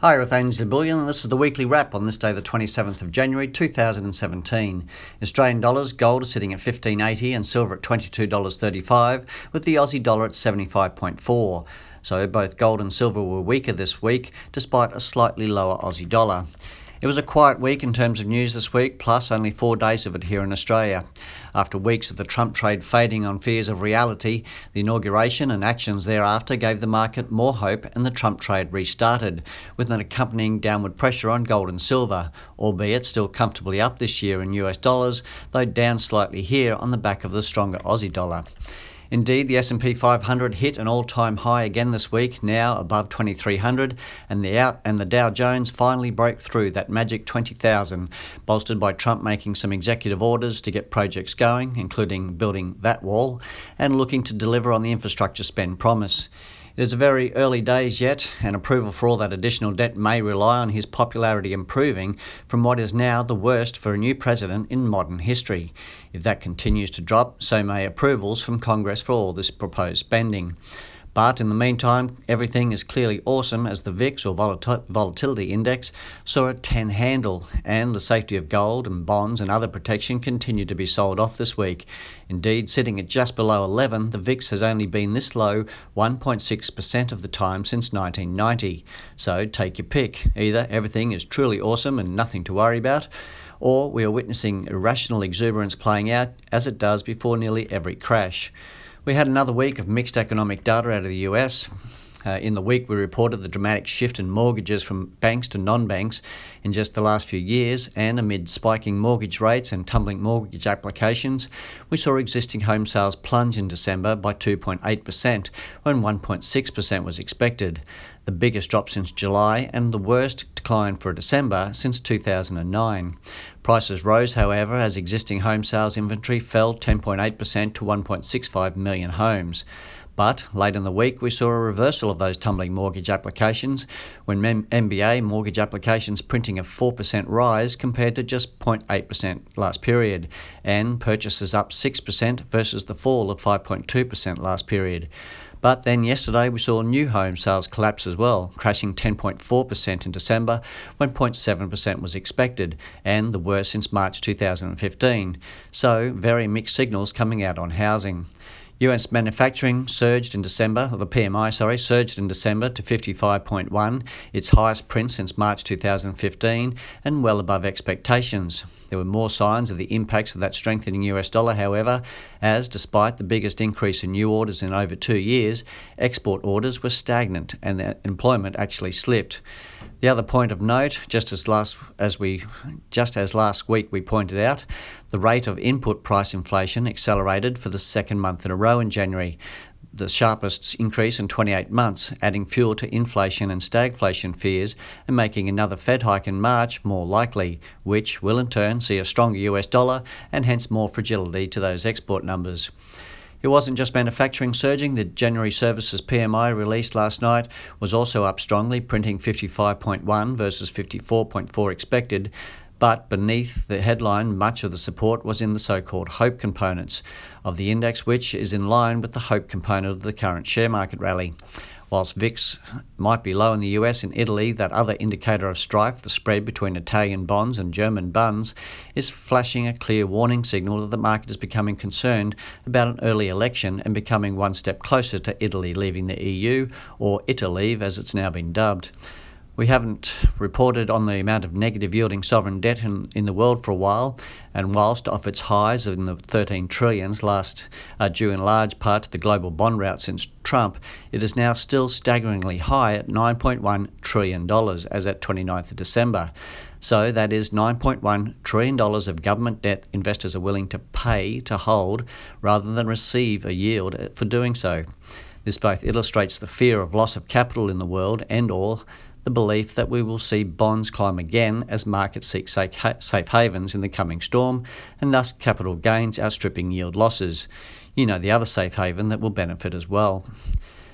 Hi, with Ainslie Bullion, and this is the weekly wrap on this day, the 27th of January 2017. Australian dollars, gold is sitting at 15.80 and silver at $22.35, with the Aussie dollar at 75.4. So both gold and silver were weaker this week, despite a slightly lower Aussie dollar. It was a quiet week in terms of news this week, plus only four days of it here in Australia. After weeks of the Trump trade fading on fears of reality, the inauguration and actions thereafter gave the market more hope and the Trump trade restarted, with an accompanying downward pressure on gold and silver, albeit still comfortably up this year in US dollars, though down slightly here on the back of the stronger Aussie dollar. Indeed, the S&P 500 hit an all-time high again this week, now above 2300, and the out and the Dow Jones finally broke through that magic 20,000, bolstered by Trump making some executive orders to get projects going, including building that wall and looking to deliver on the infrastructure spend promise. It is a very early days yet, and approval for all that additional debt may rely on his popularity improving from what is now the worst for a new president in modern history. If that continues to drop, so may approvals from Congress for all this proposed spending. But in the meantime, everything is clearly awesome as the VIX or volatility index saw a 10 handle, and the safety of gold and bonds and other protection continued to be sold off this week. Indeed, sitting at just below 11, the VIX has only been this low 1.6% of the time since 1990. So take your pick. Either everything is truly awesome and nothing to worry about, or we are witnessing irrational exuberance playing out as it does before nearly every crash. We had another week of mixed economic data out of the US. Uh, in the week, we reported the dramatic shift in mortgages from banks to non banks in just the last few years, and amid spiking mortgage rates and tumbling mortgage applications, we saw existing home sales plunge in December by 2.8%, when 1.6% was expected, the biggest drop since July and the worst decline for December since 2009. Prices rose, however, as existing home sales inventory fell 10.8% to 1.65 million homes. But late in the week, we saw a reversal of those tumbling mortgage applications, when MBA mortgage applications printing a 4% rise compared to just 0.8% last period, and purchases up 6% versus the fall of 5.2% last period. But then yesterday we saw new home sales collapse as well, crashing 10.4% in December when 0.7% was expected, and the worst since March 2015. So, very mixed signals coming out on housing. US manufacturing surged in December, or the PMI, sorry, surged in December to 55.1, its highest print since March 2015, and well above expectations. There were more signs of the impacts of that strengthening US dollar, however, as despite the biggest increase in new orders in over two years, export orders were stagnant and employment actually slipped. The other point of note, just as last as we just as last week we pointed out, the rate of input price inflation accelerated for the second month in a row in January, the sharpest increase in 28 months, adding fuel to inflation and stagflation fears and making another Fed hike in March more likely, which will in turn see a stronger US dollar and hence more fragility to those export numbers. It wasn't just manufacturing surging. The January services PMI released last night was also up strongly, printing 55.1 versus 54.4 expected. But beneath the headline, much of the support was in the so called hope components of the index, which is in line with the hope component of the current share market rally. Whilst VIX might be low in the US and Italy, that other indicator of strife, the spread between Italian bonds and German bunds, is flashing a clear warning signal that the market is becoming concerned about an early election and becoming one step closer to Italy leaving the EU, or Italy as it's now been dubbed. We haven't reported on the amount of negative yielding sovereign debt in, in the world for a while, and whilst off its highs in the 13 trillions last uh, due in large part to the global bond rout since Trump, it is now still staggeringly high at $9.1 trillion as at 29th of December. So that is $9.1 trillion of government debt investors are willing to pay to hold rather than receive a yield for doing so. This both illustrates the fear of loss of capital in the world and or the belief that we will see bonds climb again as markets seek safe havens in the coming storm, and thus capital gains outstripping yield losses. You know the other safe haven that will benefit as well.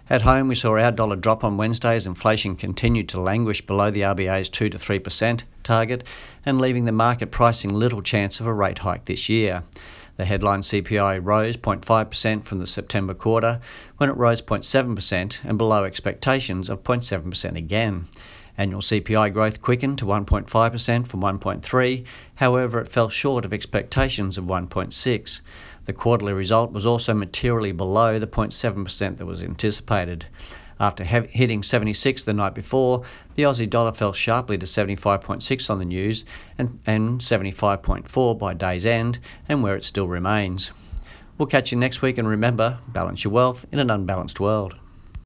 At home, we saw our dollar drop on Wednesday as inflation continued to languish below the RBA's 2 to 3% target and leaving the market pricing little chance of a rate hike this year. The headline CPI rose 0.5% from the September quarter, when it rose 0.7% and below expectations of 0.7% again. Annual CPI growth quickened to 1.5% from 1.3, however it fell short of expectations of 1.6. The quarterly result was also materially below the 0.7% that was anticipated. After hitting 76 the night before, the Aussie dollar fell sharply to 75.6 on the news and, and 75.4 by day's end, and where it still remains. We'll catch you next week, and remember balance your wealth in an unbalanced world.